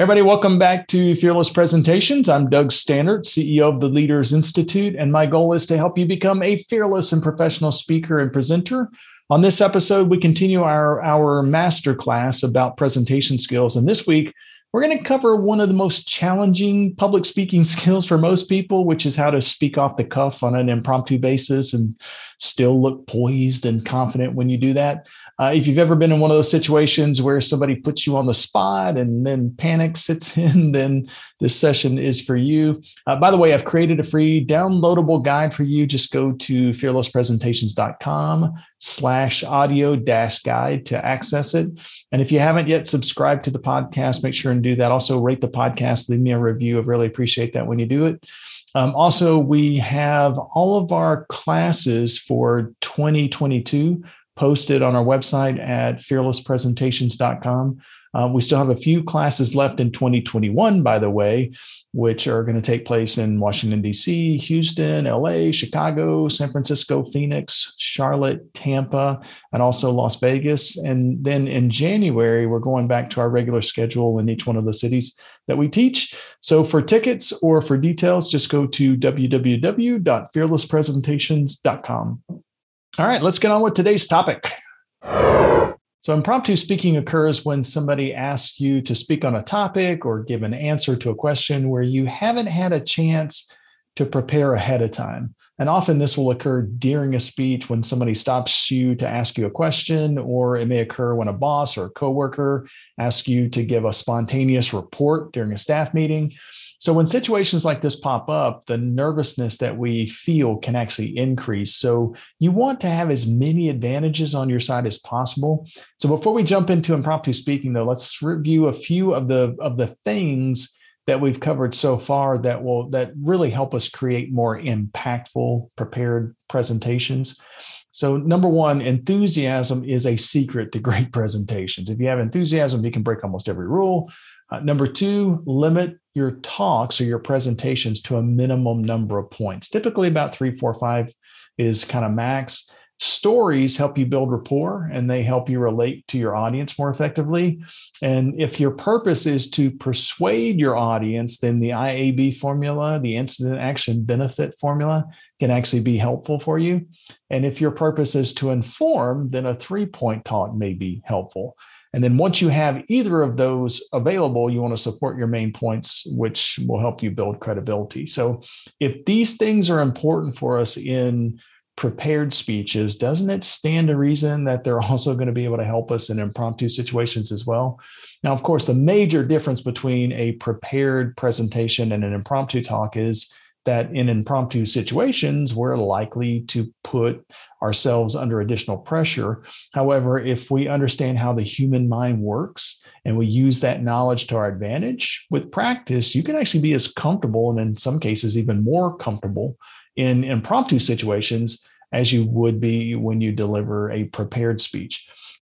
Everybody, welcome back to Fearless Presentations. I'm Doug Stannard, CEO of the Leaders Institute, and my goal is to help you become a fearless and professional speaker and presenter. On this episode, we continue our, our master class about presentation skills. And this week, we're going to cover one of the most challenging public speaking skills for most people, which is how to speak off the cuff on an impromptu basis and still look poised and confident when you do that. Uh, if you've ever been in one of those situations where somebody puts you on the spot and then panic sits in, then this session is for you. Uh, by the way, I've created a free downloadable guide for you. Just go to fearlesspresentations.com slash audio dash guide to access it. And if you haven't yet subscribed to the podcast, make sure and do that. Also, rate the podcast, leave me a review. I really appreciate that when you do it. Um, also, we have all of our classes for 2022 posted on our website at fearlesspresentations.com. Uh, we still have a few classes left in 2021, by the way, which are going to take place in Washington, D.C., Houston, LA, Chicago, San Francisco, Phoenix, Charlotte, Tampa, and also Las Vegas. And then in January, we're going back to our regular schedule in each one of the cities that we teach. So for tickets or for details, just go to www.fearlesspresentations.com. All right, let's get on with today's topic. So, impromptu speaking occurs when somebody asks you to speak on a topic or give an answer to a question where you haven't had a chance to prepare ahead of time. And often this will occur during a speech when somebody stops you to ask you a question, or it may occur when a boss or a coworker asks you to give a spontaneous report during a staff meeting. So when situations like this pop up, the nervousness that we feel can actually increase. So you want to have as many advantages on your side as possible. So before we jump into impromptu speaking though, let's review a few of the of the things that we've covered so far that will that really help us create more impactful prepared presentations. So number 1, enthusiasm is a secret to great presentations. If you have enthusiasm, you can break almost every rule. Uh, number two, limit your talks or your presentations to a minimum number of points. Typically, about three, four, five is kind of max. Stories help you build rapport and they help you relate to your audience more effectively. And if your purpose is to persuade your audience, then the IAB formula, the incident action benefit formula, can actually be helpful for you. And if your purpose is to inform, then a three point talk may be helpful. And then once you have either of those available, you want to support your main points, which will help you build credibility. So if these things are important for us in prepared speeches, doesn't it stand to reason that they're also going to be able to help us in impromptu situations as well? Now, of course, the major difference between a prepared presentation and an impromptu talk is that in impromptu situations, we're likely to put ourselves under additional pressure. However, if we understand how the human mind works and we use that knowledge to our advantage with practice, you can actually be as comfortable and in some cases, even more comfortable in impromptu situations as you would be when you deliver a prepared speech.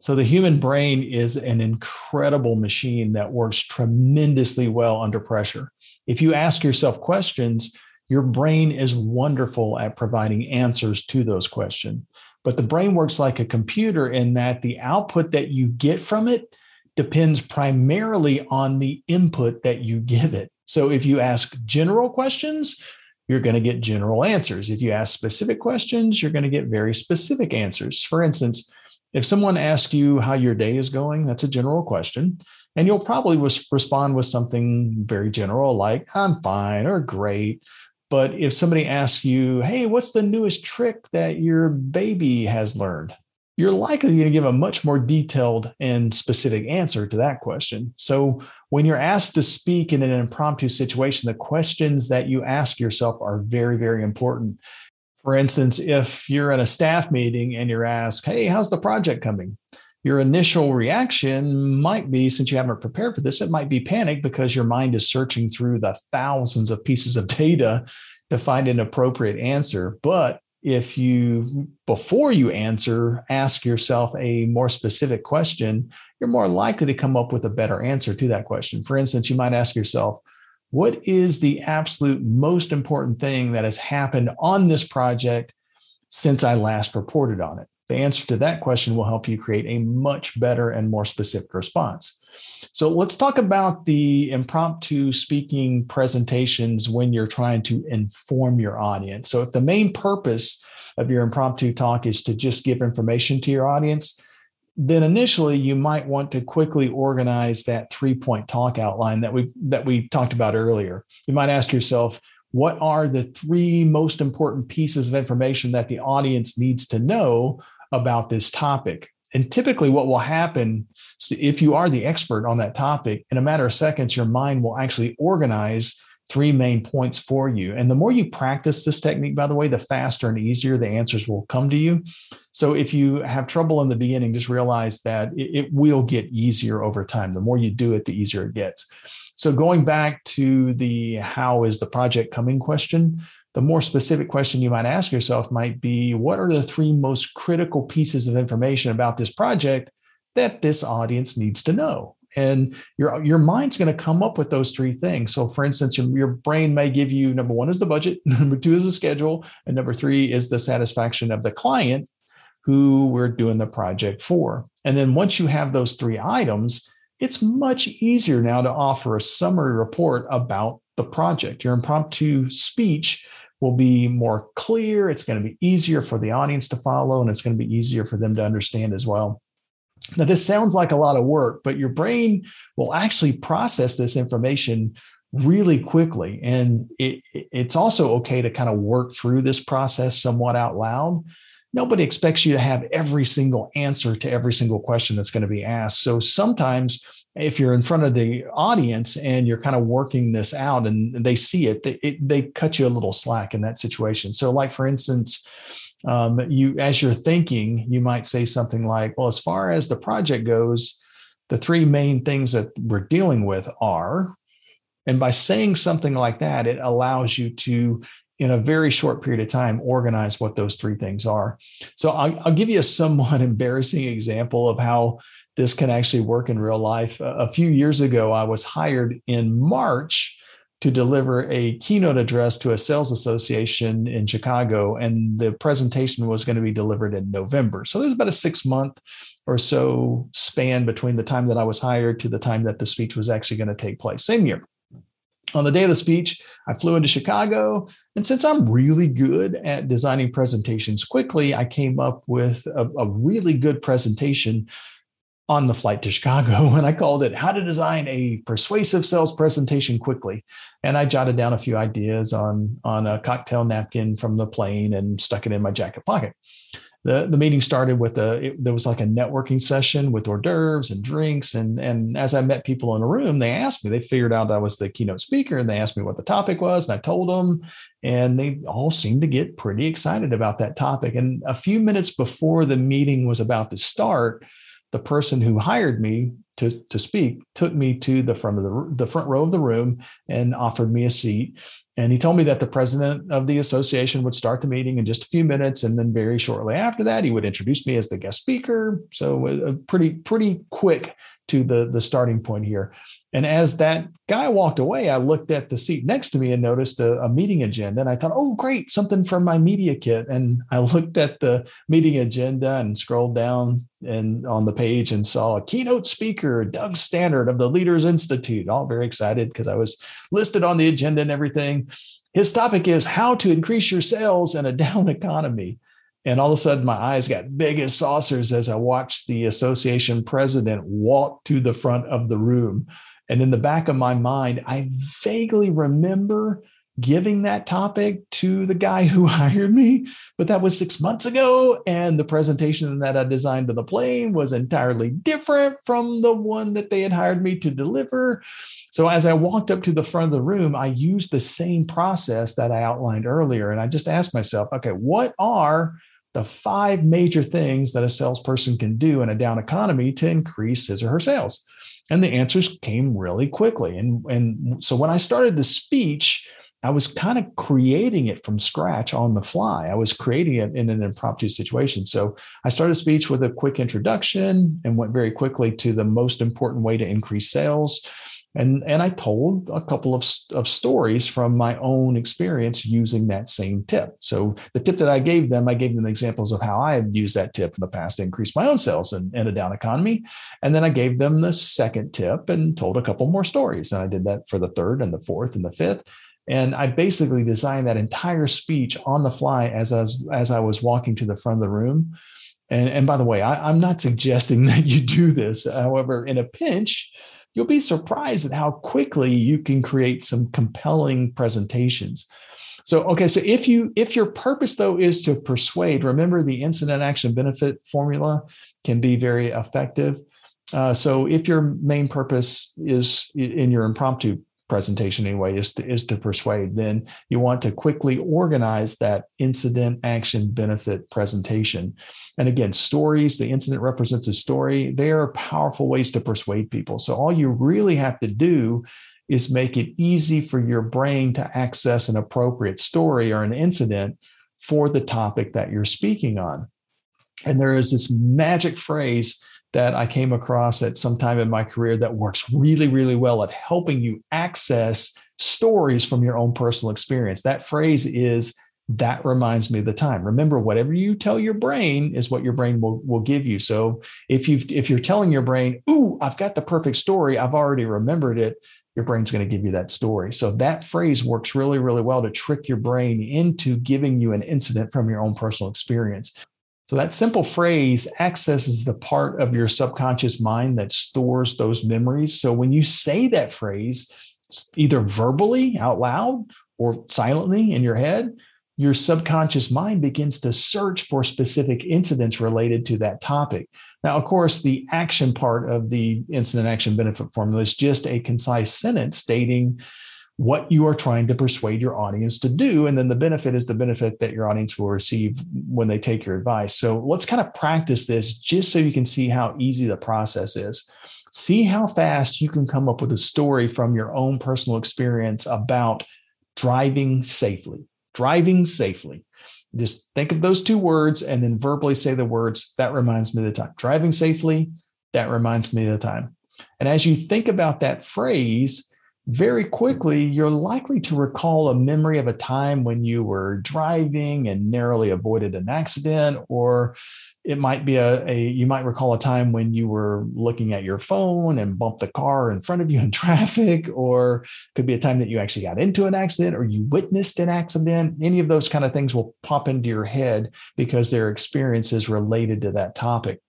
So, the human brain is an incredible machine that works tremendously well under pressure. If you ask yourself questions, your brain is wonderful at providing answers to those questions. But the brain works like a computer in that the output that you get from it depends primarily on the input that you give it. So if you ask general questions, you're going to get general answers. If you ask specific questions, you're going to get very specific answers. For instance, if someone asks you how your day is going, that's a general question. And you'll probably respond with something very general like, I'm fine or great but if somebody asks you, hey, what's the newest trick that your baby has learned? You're likely going to give a much more detailed and specific answer to that question. So, when you're asked to speak in an impromptu situation, the questions that you ask yourself are very, very important. For instance, if you're in a staff meeting and you're asked, Hey, how's the project coming? Your initial reaction might be, since you haven't prepared for this, it might be panic because your mind is searching through the thousands of pieces of data to find an appropriate answer. But if you, before you answer, ask yourself a more specific question, you're more likely to come up with a better answer to that question. For instance, you might ask yourself, what is the absolute most important thing that has happened on this project since I last reported on it? The answer to that question will help you create a much better and more specific response. So let's talk about the impromptu speaking presentations when you're trying to inform your audience. So if the main purpose of your impromptu talk is to just give information to your audience, then initially you might want to quickly organize that three point talk outline that we that we talked about earlier. You might ask yourself, what are the three most important pieces of information that the audience needs to know about this topic? And typically, what will happen if you are the expert on that topic, in a matter of seconds, your mind will actually organize three main points for you. And the more you practice this technique, by the way, the faster and easier the answers will come to you. So if you have trouble in the beginning, just realize that it, it will get easier over time. The more you do it, the easier it gets. So going back to the how is the project coming question, the more specific question you might ask yourself might be what are the three most critical pieces of information about this project that this audience needs to know? and your your mind's going to come up with those three things so for instance your, your brain may give you number one is the budget number two is the schedule and number three is the satisfaction of the client who we're doing the project for and then once you have those three items it's much easier now to offer a summary report about the project your impromptu speech will be more clear it's going to be easier for the audience to follow and it's going to be easier for them to understand as well now, this sounds like a lot of work, but your brain will actually process this information really quickly. And it, it's also okay to kind of work through this process somewhat out loud. Nobody expects you to have every single answer to every single question that's going to be asked. So sometimes, if you're in front of the audience and you're kind of working this out and they see it, they, it, they cut you a little slack in that situation. So, like for instance, um, you as you're thinking, you might say something like, "Well, as far as the project goes, the three main things that we're dealing with are," and by saying something like that, it allows you to in a very short period of time organize what those three things are so i'll, I'll give you a somewhat embarrassing example of how this can actually work in real life a few years ago i was hired in march to deliver a keynote address to a sales association in Chicago, and the presentation was going to be delivered in November. So there's about a six month or so span between the time that I was hired to the time that the speech was actually going to take place. Same year. On the day of the speech, I flew into Chicago. And since I'm really good at designing presentations quickly, I came up with a, a really good presentation on the flight to Chicago, and I called it How to Design a Persuasive Sales Presentation Quickly. And I jotted down a few ideas on, on a cocktail napkin from the plane and stuck it in my jacket pocket. The, the meeting started with a it, there was like a networking session with hors d'oeuvres and drinks and and as I met people in a room they asked me they figured out I was the keynote speaker and they asked me what the topic was and I told them and they all seemed to get pretty excited about that topic and a few minutes before the meeting was about to start the person who hired me to, to speak took me to the front of the, the front row of the room and offered me a seat. And he told me that the president of the association would start the meeting in just a few minutes. And then very shortly after that he would introduce me as the guest speaker. So a pretty pretty quick to the the starting point here and as that guy walked away, I looked at the seat next to me and noticed a, a, meeting agenda. And I thought, oh, great, something from my media kit. And I looked at the meeting agenda and scrolled down and on the page and saw a keynote speaker, Doug Stannard of the Leaders Institute. All very excited because I was listed on the agenda and everything. His topic is how to increase your sales in a down economy. And all of a sudden, my eyes got big as saucers as I watched the association president walk to the front of the room and in the back of my mind, I vaguely remember giving that topic to the guy who hired me, but that was six months ago. And the presentation that I designed to the plane was entirely different from the one that they had hired me to deliver. So as I walked up to the front of the room, I used the same process that I outlined earlier. And I just asked myself, okay, what are the five major things that a salesperson can do in a down economy to increase his or her sales? And the answers came really quickly. And, and so when I started the speech, I was kind of creating it from scratch on the fly. I was creating it in an impromptu situation. So I started speech with a quick introduction and went very quickly to the most important way to increase sales. And, and I told a couple of, of stories from my own experience using that same tip. So the tip that I gave them, I gave them examples of how I had used that tip in the past to increase my own sales in, in a down economy. And then I gave them the second tip and told a couple more stories. And I did that for the third and the fourth and the fifth. And I basically designed that entire speech on the fly as I was, as I was walking to the front of the room. And, and by the way, I, I'm not suggesting that you do this. However, in a pinch, you'll be surprised at how quickly you can create some compelling presentations. So, okay, so if you if your purpose though is to persuade, remember the incident action benefit formula can be very effective. Uh, so, if your main purpose is in your impromptu presentation anyway is to, is to persuade then you want to quickly organize that incident action benefit presentation. And again stories the incident represents a story. They are powerful ways to persuade people. So all you really have to do is make it easy for your brain to access an appropriate story or an incident for the topic that you're speaking on. And there is this magic phrase that I came across at some time in my career that works really, really well at helping you access stories from your own personal experience. That phrase is that reminds me of the time. Remember, whatever you tell your brain is what your brain will, will give you. So if you if you're telling your brain, "Ooh, I've got the perfect story. I've already remembered it," your brain's going to give you that story. So that phrase works really, really well to trick your brain into giving you an incident from your own personal experience. So that simple phrase accesses the part of your subconscious mind that stores those memories. So when you say that phrase, either verbally out loud or silently in your head, your subconscious mind begins to search for specific incidents related to that topic. Now, of course, the action part of the incident action benefit formula is just a concise sentence stating what you are trying to persuade your audience to do. And then the benefit is the benefit that your audience will receive when they take your advice. So let's kind of practice this just so you can see how easy the process is. See how fast you can come up with a story from your own personal experience about driving safely. Driving safely. Just think of those two words and then verbally say the words. That reminds me of the time. Driving safely. That reminds me of the time. And as you think about that phrase, very mm-hmm. quickly, you're likely to recall a memory of a time when you were driving and narrowly avoided an accident, or it might be a, a, you might recall a time when you were looking at your phone and bumped the car in front of you in traffic, or could be a time that you actually got into an accident or you witnessed an accident. Any of those kind of things will pop into your head because their experiences related to that topic.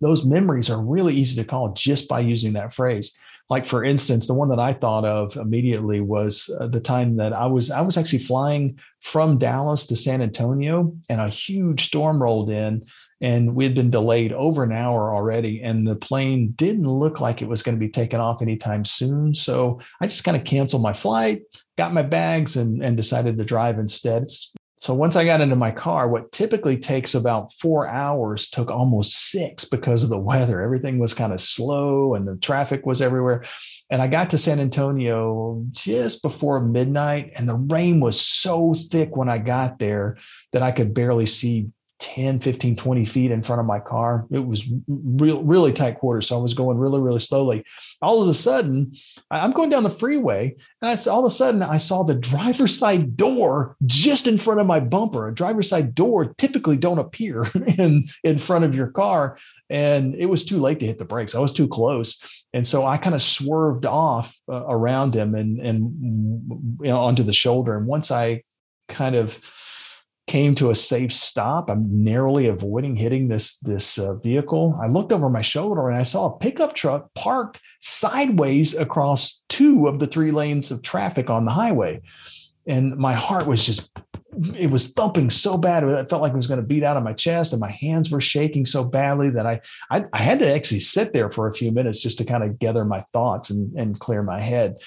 Those memories are really easy to call just by using that phrase like for instance the one that i thought of immediately was uh, the time that i was i was actually flying from dallas to san antonio and a huge storm rolled in and we had been delayed over an hour already and the plane didn't look like it was going to be taken off anytime soon. So i just kind of canceled my flight got my bags and, and decided to drive instead. It's so once I got into my car, what typically takes about four hours took almost six because of the weather. Everything was kind of slow and the traffic was everywhere. And I got to San Antonio just before midnight, and the rain was so thick when I got there that I could barely see 10, 15, 20 feet in front of my car. It was real, really tight quarters. So I was going really, really slowly. All of a sudden, I'm going down the freeway and I all of a sudden I saw the driver's side door just in front of my bumper. A driver's side door typically don't appear in, in front of your car. And it was too late to hit the brakes. I was too close. And so I kind of swerved off uh, around him and, and you know, onto the shoulder. And once I kind of came to a safe stop. I'm narrowly avoiding hitting this this uh, vehicle. I looked over my shoulder and I saw a pickup truck parked sideways across two of the three lanes of traffic on the highway. and my heart was just it was thumping so bad. I felt like it was going to beat out of my chest, and my hands were shaking so badly that I, I, I had to actually sit there for a few minutes just to kind of gather my thoughts and, and clear my head.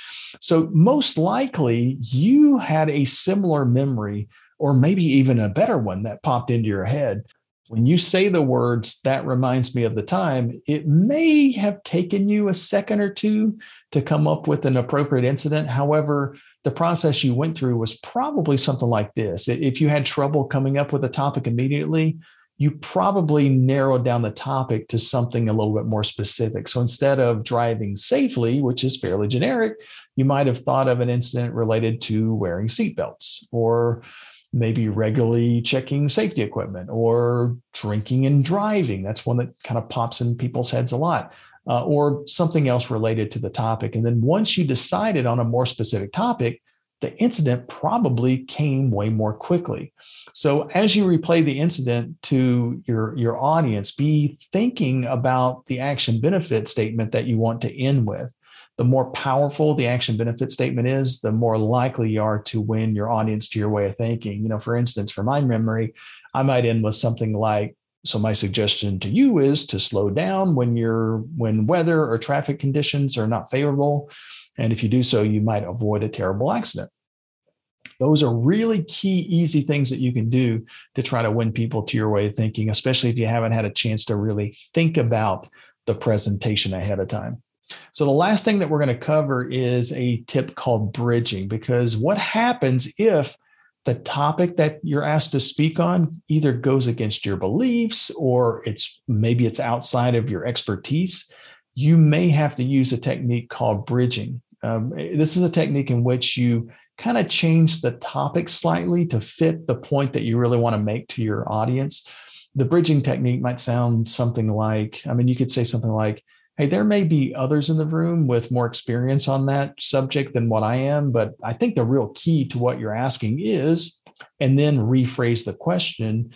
So most likely, you had a similar memory, or maybe even a better one that popped into your head. When you say the words, that reminds me of the time, it may have taken you a second or two to come up with an appropriate incident. However, the process you went through was probably something like this. If you had trouble coming up with a topic immediately, you probably narrowed down the topic to something a little bit more specific. So instead of driving safely, which is fairly generic, you might have thought of an incident related to wearing seatbelts or maybe regularly checking safety equipment or drinking and driving. That's one that kind of pops in people's heads a lot uh, or something else related to the topic. And then once you decided on a more specific topic, the incident probably came way more quickly. So as you replay the incident to your, your audience, be thinking about the action benefit statement that you want to end with. The more powerful the action benefit statement is, the more likely you are to win your audience to your way of thinking. You know, for instance, for my memory, I might end with something like, so my suggestion to you is to slow down when you're when weather or traffic conditions are not favorable. And if you do so, you might avoid a terrible accident. Those are really key, easy things that you can do to try to win people to your way of thinking, especially if you haven't had a chance to really think about the presentation ahead of time. So, the last thing that we're going to cover is a tip called bridging, because what happens if the topic that you're asked to speak on either goes against your beliefs or it's maybe it's outside of your expertise, you may have to use a technique called bridging. Um, this is a technique in which you kind of change the topic slightly to fit the point that you really want to make to your audience. The bridging technique might sound something like, I mean, you could say something like, hey, there may be others in the room with more experience on that subject than what I am, but I think the real key to what you're asking is, and then rephrase the question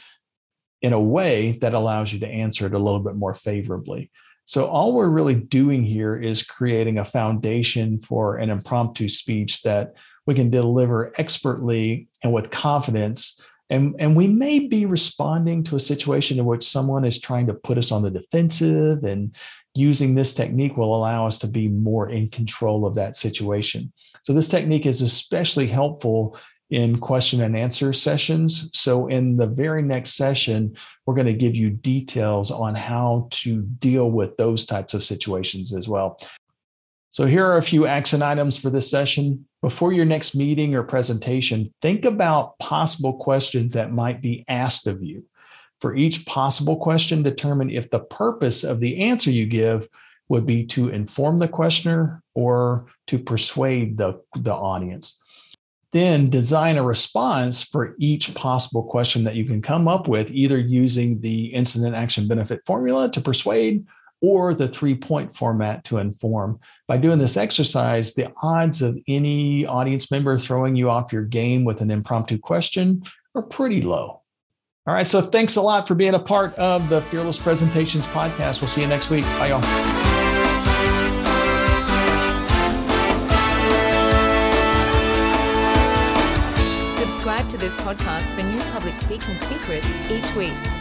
in a way that allows you to answer it a little bit more favorably. So, all we're really doing here is creating a foundation for an impromptu speech that we can deliver expertly and with confidence and, and we may be responding to a situation in which someone is trying to put us on the defensive, and using this technique will allow us to be more in control of that situation. So, this technique is especially helpful in question and answer sessions. So, in the very next session, we're going to give you details on how to deal with those types of situations as well. So, here are a few action items for this session. Before your next meeting or presentation, think about possible questions that might be asked of you. For each possible question, determine if the purpose of the answer you give would be to inform the questioner or to persuade the, the audience. Then design a response for each possible question that you can come up with, either using the incident action benefit formula to persuade or the three point format to inform. By doing this exercise, the odds of any audience member throwing you off your game with an impromptu question are pretty low. All right, so thanks a lot for being a part of the Fearless Presentations podcast. We'll see you next week. Bye, y'all. Subscribe to this podcast for new public speaking secrets each week.